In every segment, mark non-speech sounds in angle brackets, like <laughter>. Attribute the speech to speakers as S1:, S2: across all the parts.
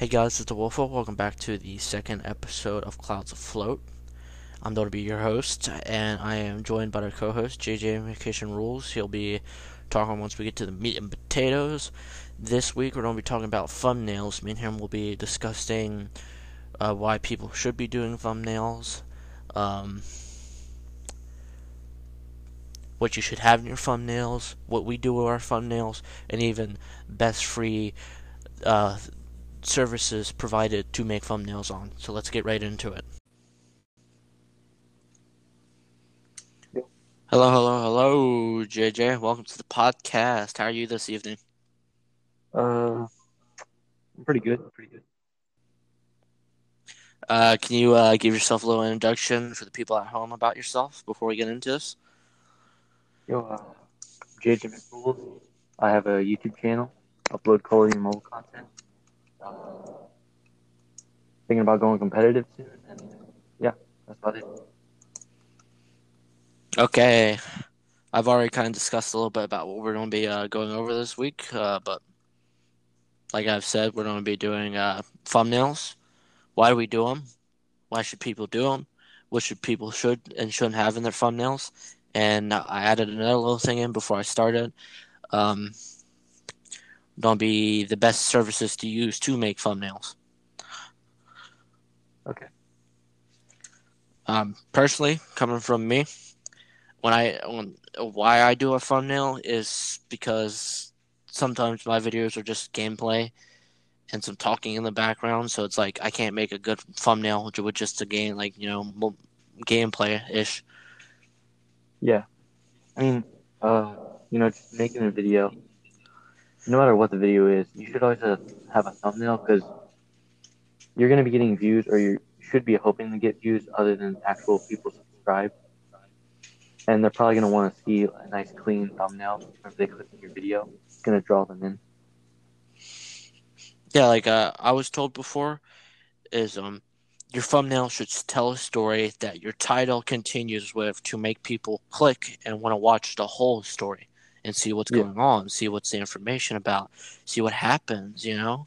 S1: Hey guys, it's the Wolfo. Welcome back to the second episode of Clouds Afloat. I'm going to be your host, and I am joined by our co-host JJ Vacation Rules. He'll be talking once we get to the meat and potatoes. This week we're going to be talking about thumbnails. Me and him will be discussing uh, why people should be doing thumbnails, um, what you should have in your thumbnails, what we do with our thumbnails, and even best free uh, services provided to make thumbnails on. So let's get right into it. Hello, hello, hello, JJ. Welcome to the podcast. How are you this evening?
S2: Uh, I'm pretty good. Pretty good.
S1: Uh, can you uh, give yourself a little introduction for the people at home about yourself before we get into this?
S2: Yo, uh, JJ McFools. I have a YouTube channel, upload quality mobile content. Thinking about going competitive soon, and yeah, that's about it.
S1: Okay. I've already kind of discussed a little bit about what we're going to be uh, going over this week, uh, but like I've said, we're going to be doing uh, thumbnails. Why do we do them? Why should people do them? What should people should and shouldn't have in their thumbnails? And I added another little thing in before I started. Um, to be the best services to use to make thumbnails.
S2: Okay.
S1: Um, personally, coming from me, when I when, why I do a thumbnail is because sometimes my videos are just gameplay and some talking in the background, so it's like I can't make a good thumbnail with just a game like you know gameplay ish.
S2: Yeah, I mean, uh, you know, just making a video, no matter what the video is, you should always have a thumbnail because you're gonna be getting views, or you should be hoping to get views other than actual people subscribe and they're probably going to want to see a nice clean thumbnail if they click on your video. It's going to draw them in.
S1: Yeah, like uh, I was told before, is um, your thumbnail should tell a story that your title continues with to make people click and want to watch the whole story and see what's yeah. going on, see what's the information about, see what happens. You know,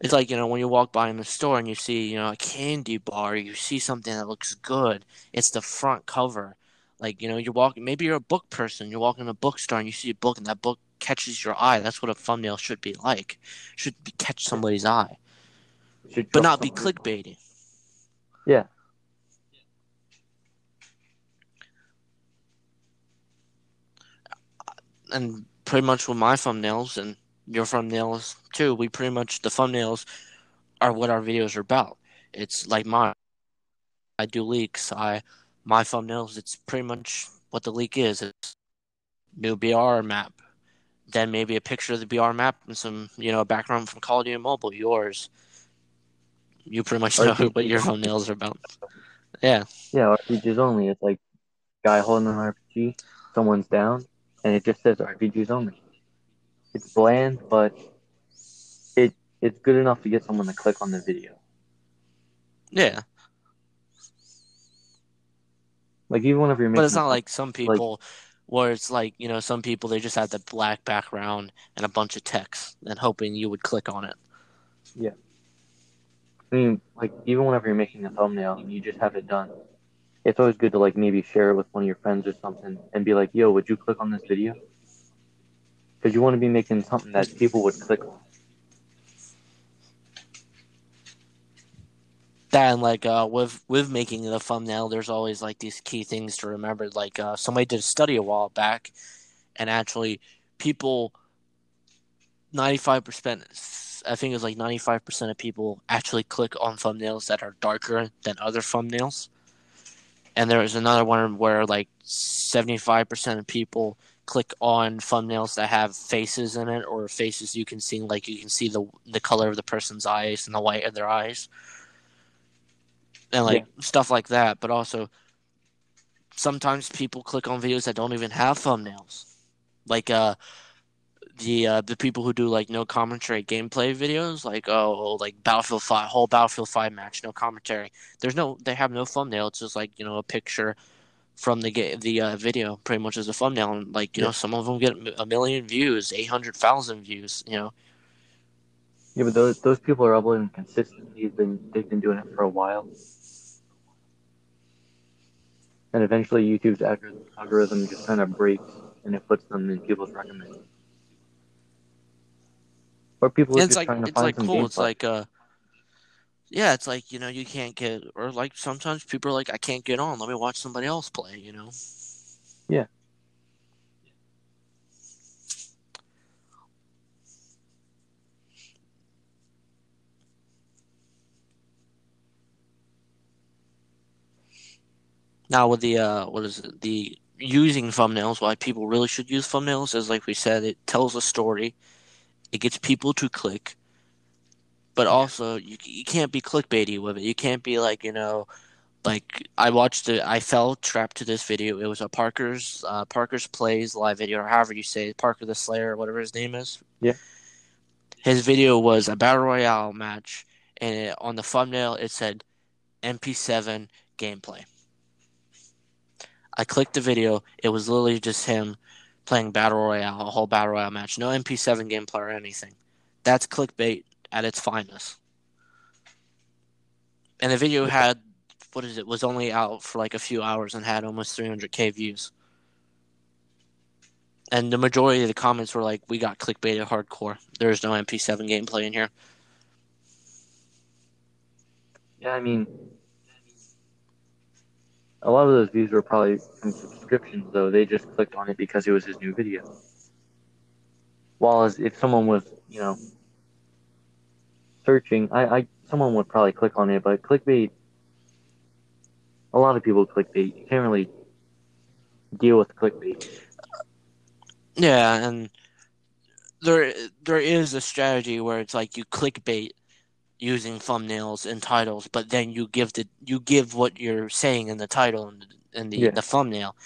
S1: it's like you know when you walk by in the store and you see you know a candy bar, you see something that looks good. It's the front cover. Like you know you're walking. Maybe you're a book person. You're walking in a bookstore and you see a book and that book catches your eye. That's what a thumbnail should be like. Should be catch somebody's eye, but not be clickbaity.
S2: Yeah.
S1: And pretty much with my thumbnails and your thumbnails too. We pretty much the thumbnails are what our videos are about. It's like mine. I do leaks. I my thumbnails. It's pretty much what the leak is. It's new BR map, then maybe a picture of the BR map and some you know background from Call of Duty Mobile. Yours. You pretty much know RPGs. what your thumbnails are about. Yeah.
S2: Yeah, RPGs only. It's like guy holding an RPG, someone's down, and it just says RPGs only. It's bland, but it it's good enough to get someone to click on the video.
S1: Yeah.
S2: Like even whenever you're making,
S1: but it's not like some people like, where it's like you know some people they just have the black background and a bunch of text and hoping you would click on it.
S2: Yeah. I mean, like even whenever you're making a thumbnail you just have it done, it's always good to like maybe share it with one of your friends or something and be like, "Yo, would you click on this video?" because you want to be making something that people would click on.
S1: That and like uh, with with making the thumbnail, there's always like these key things to remember. Like uh, somebody did a study a while back, and actually, people, ninety five percent, I think it was like ninety five percent of people actually click on thumbnails that are darker than other thumbnails. And there was another one where like seventy five percent of people click on thumbnails that have faces in it or faces you can see like you can see the the color of the person's eyes and the white of their eyes. And like yeah. stuff like that. But also sometimes people click on videos that don't even have thumbnails. Like uh the uh, the people who do like no commentary gameplay videos, like oh like Battlefield Five whole Battlefield Five match, no commentary. There's no they have no thumbnail. It's just like you know a picture from the the uh, video pretty much as a thumbnail and like you yeah. know some of them get a million views 800000 views you know
S2: Yeah, but those those people are uploading consistently. They've been they've been doing it for a while, and eventually YouTube's algorithm just kind of breaks and it puts them in people's recommended. Or people
S1: it's like it's like cool. It's like uh, yeah, it's like you know you can't get or like sometimes people are like I can't get on. Let me watch somebody else play. You know.
S2: Yeah.
S1: Now with the uh, what is it? The using thumbnails, why people really should use thumbnails is like we said, it tells a story, it gets people to click, but also you you can't be clickbaity with it. You can't be like you know, like I watched it. I fell trapped to this video. It was a Parker's uh, Parker's plays live video, or however you say it, Parker the Slayer, or whatever his name is.
S2: Yeah.
S1: His video was a battle royale match, and it, on the thumbnail it said MP7 gameplay. I clicked the video. It was literally just him playing battle royale, a whole battle royale match. No MP7 gameplay or anything. That's clickbait at its finest. And the video had what is it? Was only out for like a few hours and had almost 300k views. And the majority of the comments were like, "We got clickbaited hardcore. There's no MP7 gameplay in here."
S2: Yeah, I mean, a lot of those views were probably from subscriptions, though. They just clicked on it because it was his new video. While as if someone was, you know, searching, I, I someone would probably click on it, but clickbait. A lot of people clickbait. You can't really deal with clickbait.
S1: Yeah, and there there is a strategy where it's like you clickbait using thumbnails and titles, but then you give the you give what you're saying in the title and and the,
S2: Yeah.
S1: the thumbnail.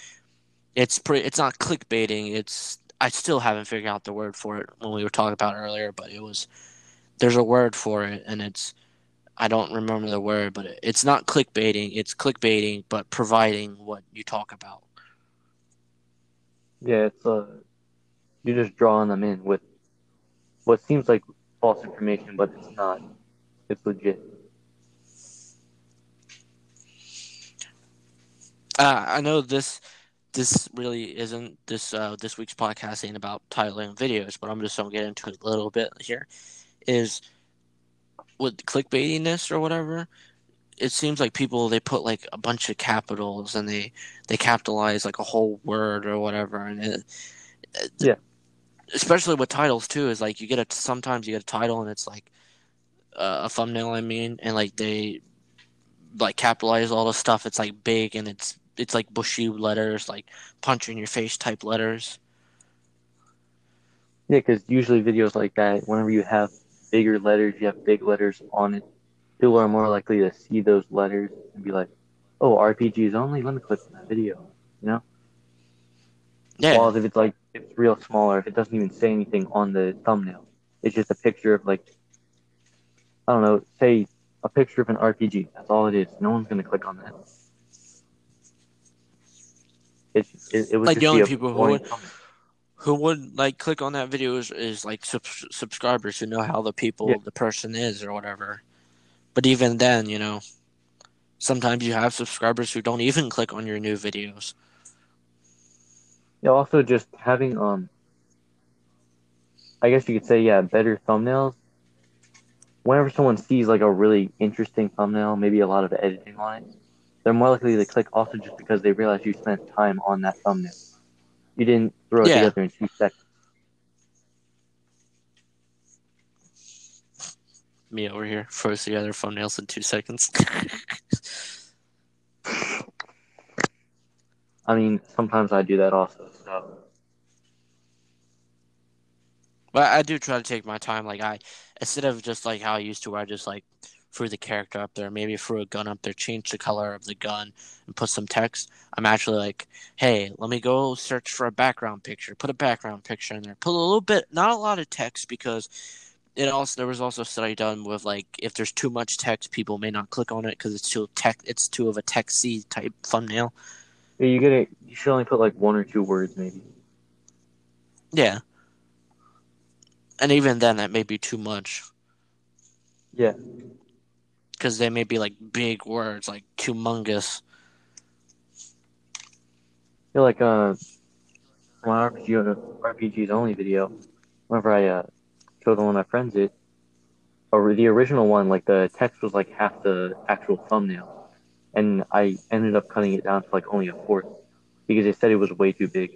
S1: It's pretty. It's not clickbaiting. It's I still haven't figured out the word for it when we were talking about earlier, but it was there's a word for it, and it's I don't remember the word, but it, it's not clickbaiting. It's clickbaiting, but providing what you talk about.
S2: Yeah, it's uh, you're just drawing them in with what seems like false information, but it's not. It's legit.
S1: Uh, I know this this really isn't this uh, this week's podcast ain't about titling videos, but I'm just gonna get into it a little bit here. Is with clickbaitiness or whatever, it seems like people they put like a bunch of capitals and they they capitalize like a whole word or whatever, and it, it-
S2: Yeah.
S1: especially with titles too is like you get a sometimes you get a title and it's like uh, a thumbnail I mean, and like they like capitalize all the stuff. It's like big and it's it's like bushy letters, like punch in your face type letters.
S2: Yeah, because usually videos like that, whenever you have bigger letters, you have big letters on it, people are more likely to see those letters and be like, "Oh, RPGs only. Let me click on that video." You know.
S1: Yeah,
S2: While if it's like it's real small or if it doesn't even say anything on the thumbnail, it's just a picture of like, I don't know, say a picture of an RPG. That's all it is. No one's gonna click on that. It's it, it would
S1: Like
S2: just
S1: the only people who would- who would like click on that video is, is like sub- subscribers who know how the people
S2: Yeah.
S1: the person is or whatever. But even then, you know, sometimes you have subscribers who don't even click on your new videos.
S2: Yeah, also just having um I guess you could say yeah, better thumbnails. Whenever someone sees like a really interesting thumbnail, maybe a lot of editing on it, they're more likely to click also just because they realize you spent time on that thumbnail. You didn't throw it
S1: Yeah.
S2: together in two seconds.
S1: Me over here throws together thumbnails in two seconds. <laughs>
S2: I mean, sometimes I do that also. So
S1: But I do try to take my time. Like I, instead of just like how I used to, where I just like threw the character up there, maybe threw a gun up there, change the color of the gun, and put some text. I'm actually like, hey, let me go search for a background picture. Put a background picture in there. Put a little bit, not a lot of text, because it also there was also a study done with like if there's too much text, people may not click on it because it's too tech, it's too of a texty type thumbnail.
S2: yeah, you get it. You should only put like one or two words, maybe.
S1: Yeah. And even then, that may be too much.
S2: Yeah.
S1: Because they may be like big words, like humongous.
S2: I feel like uh, my RPG RPGs only video, whenever I uh, showed one of my friends it, or the original one, like the text was like half the actual thumbnail, and I ended up cutting it down to like only a fourth because they said it was way too big.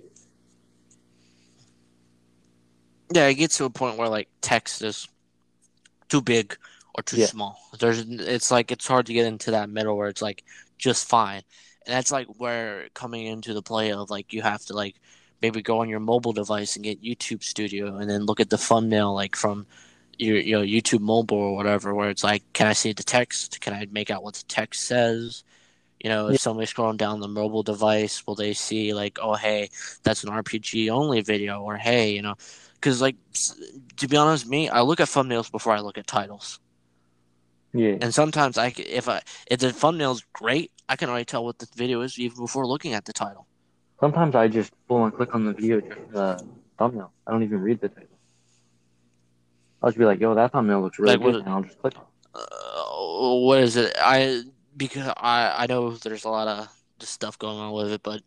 S1: Yeah, it gets to a point where like text is too big or too
S2: Yeah.
S1: small. There's it's like it's hard to get into that middle where it's like just fine. And that's like where coming into the play of like you have to like maybe go on your mobile device and get YouTube Studio and then look at the thumbnail like from your you know YouTube mobile or whatever where it's like can I see the text? Can I make out what the text says? You know, if
S2: Yeah.
S1: somebody's scrolling down the mobile device, will they see like, oh hey, that's an RPG only video, or hey, you know, because like to be honest, with me, I look at thumbnails before I look at titles,
S2: Yeah.
S1: and sometimes I, if I if the thumbnail's great, I can already tell what the video is even before looking at the title.
S2: Sometimes I just full and click on the video just the thumbnail. I don't even read the title. I'll just be like, yo, that thumbnail looks really
S1: Like, what-
S2: good, and I'll just click.
S1: Uh, what is it? I because I I know there's a lot of stuff going on with it, but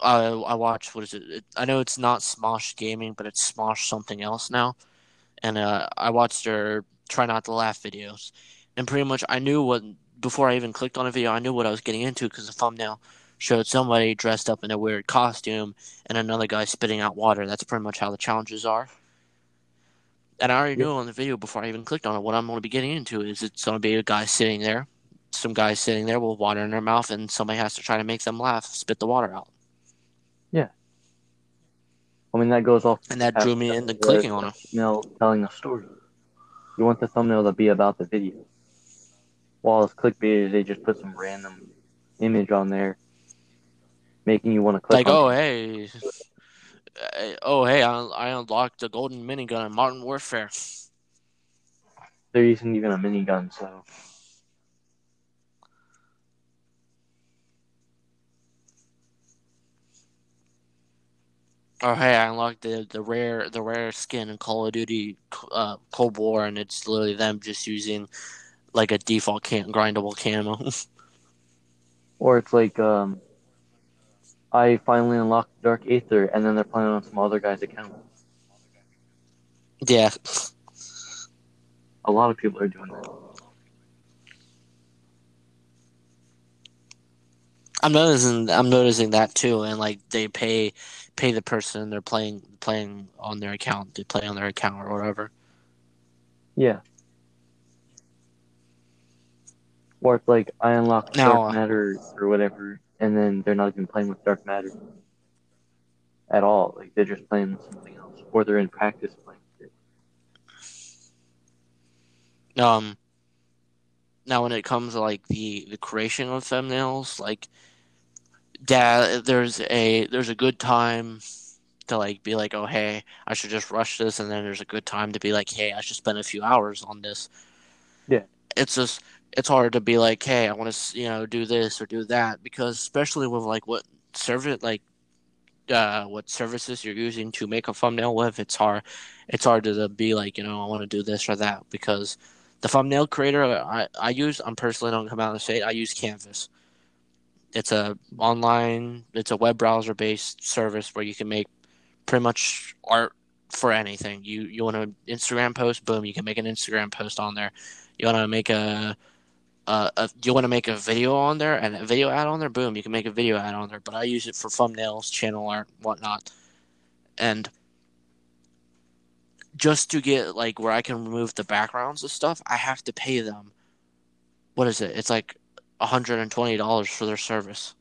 S1: I I watch what is it? it I know it's not Smosh Gaming, but it's Smosh something else now, and uh, I watched their try not to laugh videos, and pretty much I knew what before I even clicked on a video, I knew what I was getting into because the thumbnail showed somebody dressed up in a weird costume and another guy spitting out water. That's pretty much how the challenges are. And I already
S2: Yeah.
S1: knew on the video before I even clicked on it what I'm going to be getting into is it's going to be a guy sitting there, some guy sitting there with water in their mouth, and somebody has to try to make them laugh, spit the water out. Yeah.
S2: I mean, that goes off.
S1: And that drew me into clicking on it.
S2: Thumbnail telling a story. You want the thumbnail to be about the video. While it's clickbait, they just put some random image on there, making you want to click
S1: Like, oh,
S2: it.
S1: hey. Oh, hey, I, I unlocked the golden minigun in Modern Warfare.
S2: There isn't even a minigun, so
S1: Or hey, I unlocked the, the rare the rare skin in Call of Duty uh, Cold War, and it's literally them just using like a default can grindable camo. <laughs>
S2: or it's like um, I finally unlocked Dark Aether, and then they're playing on some other guy's account.
S1: yeah,
S2: A lot of people are doing that.
S1: I'm noticing I'm noticing that too, and like they pay pay the person they're playing playing on their account to play on their account or whatever.
S2: Yeah. Or it's like I
S1: unlock
S2: Dark
S1: uh,
S2: Matter or whatever, and then they're not even playing with Dark Matter at all. Like they're just playing with something else, or they're in practice playing with it.
S1: Um, now when it comes to like the the creation of thumbnails, like, yeah, there's a there's a good time to like be like, oh hey, I should just rush this, and then there's a good time to be like, hey, I should spend a few hours on this.
S2: Yeah.
S1: it's just it's hard to be like, hey, I want to you know do this or do that because especially with like what service like. Uh, what services you're using to make a thumbnail with, it's hard. It's hard to be like, you know, I want to do this or that because the thumbnail creator I, I use, I'm personally don't come out and say it, I use Canvas. It's a online, it's a web browser based service where you can make pretty much art for anything. You you want an Instagram post, boom, you can make an Instagram post on there. You want to make a, a, a you want to make a video on there and a video ad on there, boom, you can make a video ad on there. But I use it for thumbnails, channel art, whatnot, and just to get like where I can remove the backgrounds and stuff, I have to pay them. What is it? It's like hundred and twenty dollars for their service.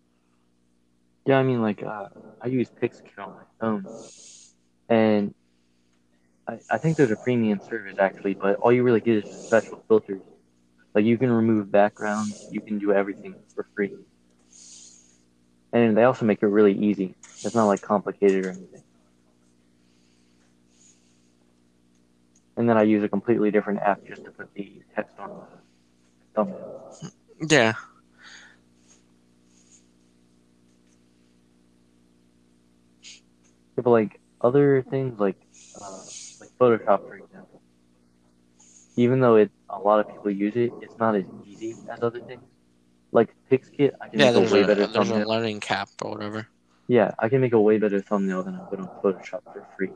S2: Yeah, I mean, like uh, I use Pixcure on my phone, and I, I think there's a premium service actually, but all you really get is special filters. Like you can remove backgrounds, you can do everything for free, and they also make it really easy. It's not like complicated or anything. And then I use a completely different app just to put the text on the thumbnail.
S1: Yeah.
S2: Yeah, but like other things like uh, like Photoshop, for example. even though it a lot of people use it, it's not as easy as other things. Like Pixkit, I can
S1: Yeah,
S2: make a way
S1: a
S2: better
S1: there's a learning cap or whatever.
S2: Yeah, I can make a way better thumbnail than I would on Photoshop for free.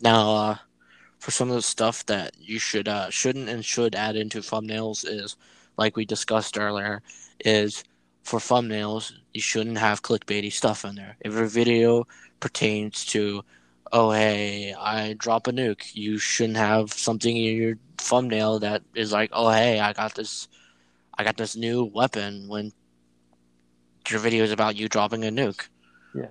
S1: Now, uh, for some of the stuff that you should uh, shouldn't and should add into thumbnails is, like we discussed earlier, is for thumbnails you shouldn't have clickbaity stuff in there. If your video pertains to, oh hey, I drop a nuke, you shouldn't have something in your thumbnail that is like, oh hey, I got this, I got this new weapon when your video is about you dropping a nuke.
S2: Yeah.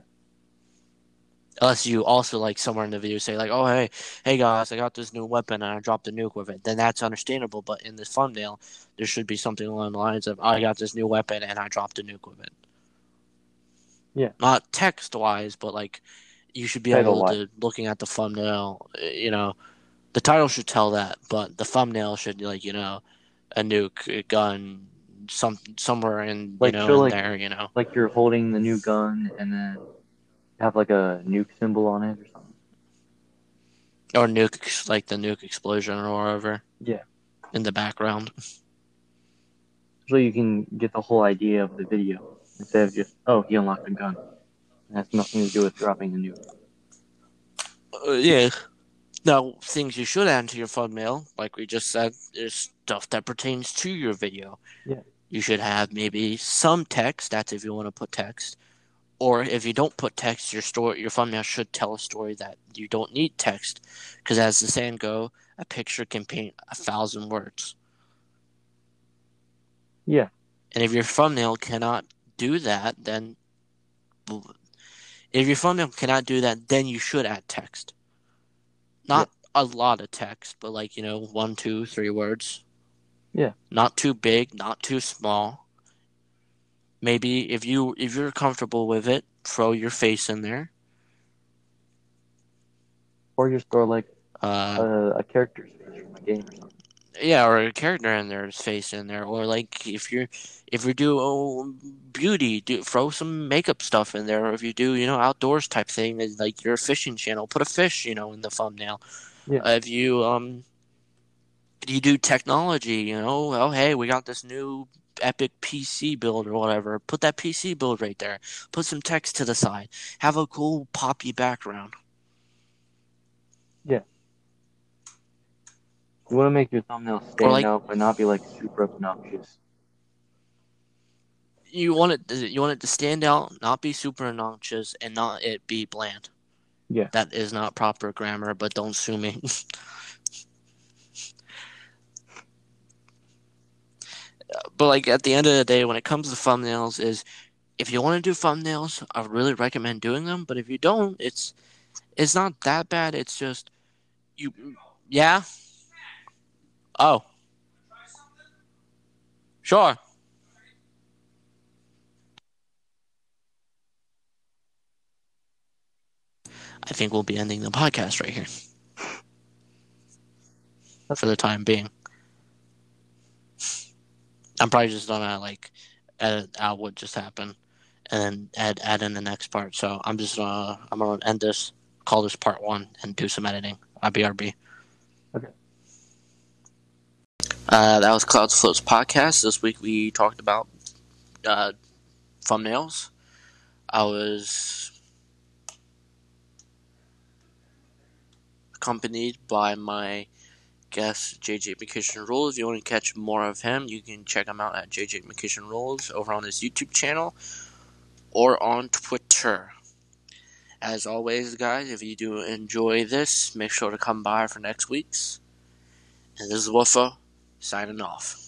S1: Unless you also like somewhere in the video say like, oh hey, hey guys, I got this new weapon and I dropped a nuke with it. Then that's understandable. But in this thumbnail, there should be something along the lines of, I got this new weapon and I dropped a nuke with it.
S2: Yeah.
S1: Not text wise, but like you should be able
S2: Title-wise.
S1: to looking at the thumbnail. uh, You know, the title should tell that, but the thumbnail should like you know, a nuke, a gun, some somewhere in
S2: Like,
S1: you know in
S2: like-
S1: there. You know.
S2: Like you're holding the new gun and then have like a nuke symbol on it or something.
S1: or nuke like the nuke explosion or whatever
S2: Yeah.
S1: in the background.
S2: So you can get the whole idea of the video instead of just, oh, he unlocked a gun. It has nothing to do with dropping a nuke.
S1: Uh, yeah. Now, things you should add to your fun mail, like we just said, is stuff that pertains to your video.
S2: Yeah.
S1: You should have maybe some text. That's if you want to put text. Or if you don't put text, your story, your thumbnail should tell a story that you don't need text, because as the saying go, a picture can paint a thousand words.
S2: Yeah.
S1: And if your thumbnail cannot do that, then if your thumbnail cannot do that, then you should add text. Not a lot of text, but like, you know, one, two, three words.
S2: Yeah.
S1: Not too big, not too small. Maybe if you if you're comfortable with it, throw your face in there.
S2: Or just throw like
S1: Uh,
S2: a, a character's face from a game or something.
S1: yeah, or a character in there's face in there, or like if you're if you do oh, beauty, do throw some makeup stuff in there, or if you do you know outdoors type thing, like your fishing channel, put a fish you know in the thumbnail.
S2: Yeah.
S1: Uh, if you um you do technology, you know, oh hey, we got this new epic PC build or whatever, put that PC build right there. Put some text to the side. Have a cool poppy background. Yeah.
S2: You want to make your thumbnail stand
S1: like-
S2: out, but not be like super obnoxious.
S1: you want it to, you want it to stand out, not be super obnoxious, and not it be bland.
S2: Yeah.
S1: That is not proper grammar, but don't sue me. <laughs> but like at the end of the day, when it comes to thumbnails, is if you want to do thumbnails, I really recommend doing them. But if you don't, it's it's not that bad. It's just you, yeah. Oh, sure. I think we'll be ending the podcast right here for the time being. I'm probably just gonna like edit out what just happened and then add add in the next part. So I'm just gonna I'm gonna end this, call this part one, and do some editing. IBRB.
S2: Okay.
S1: Uh, that was Clouds Floats podcast. This week we talked about uh, thumbnails. I was accompanied by my guest JJ McKitchen Rules. If you want to catch more of him, you can check him out at JJ McKitchen Rules over on his YouTube channel or on Twitter. As always, guys, if you do enjoy this, make sure to come by for next week's. And this is Woofa signing off.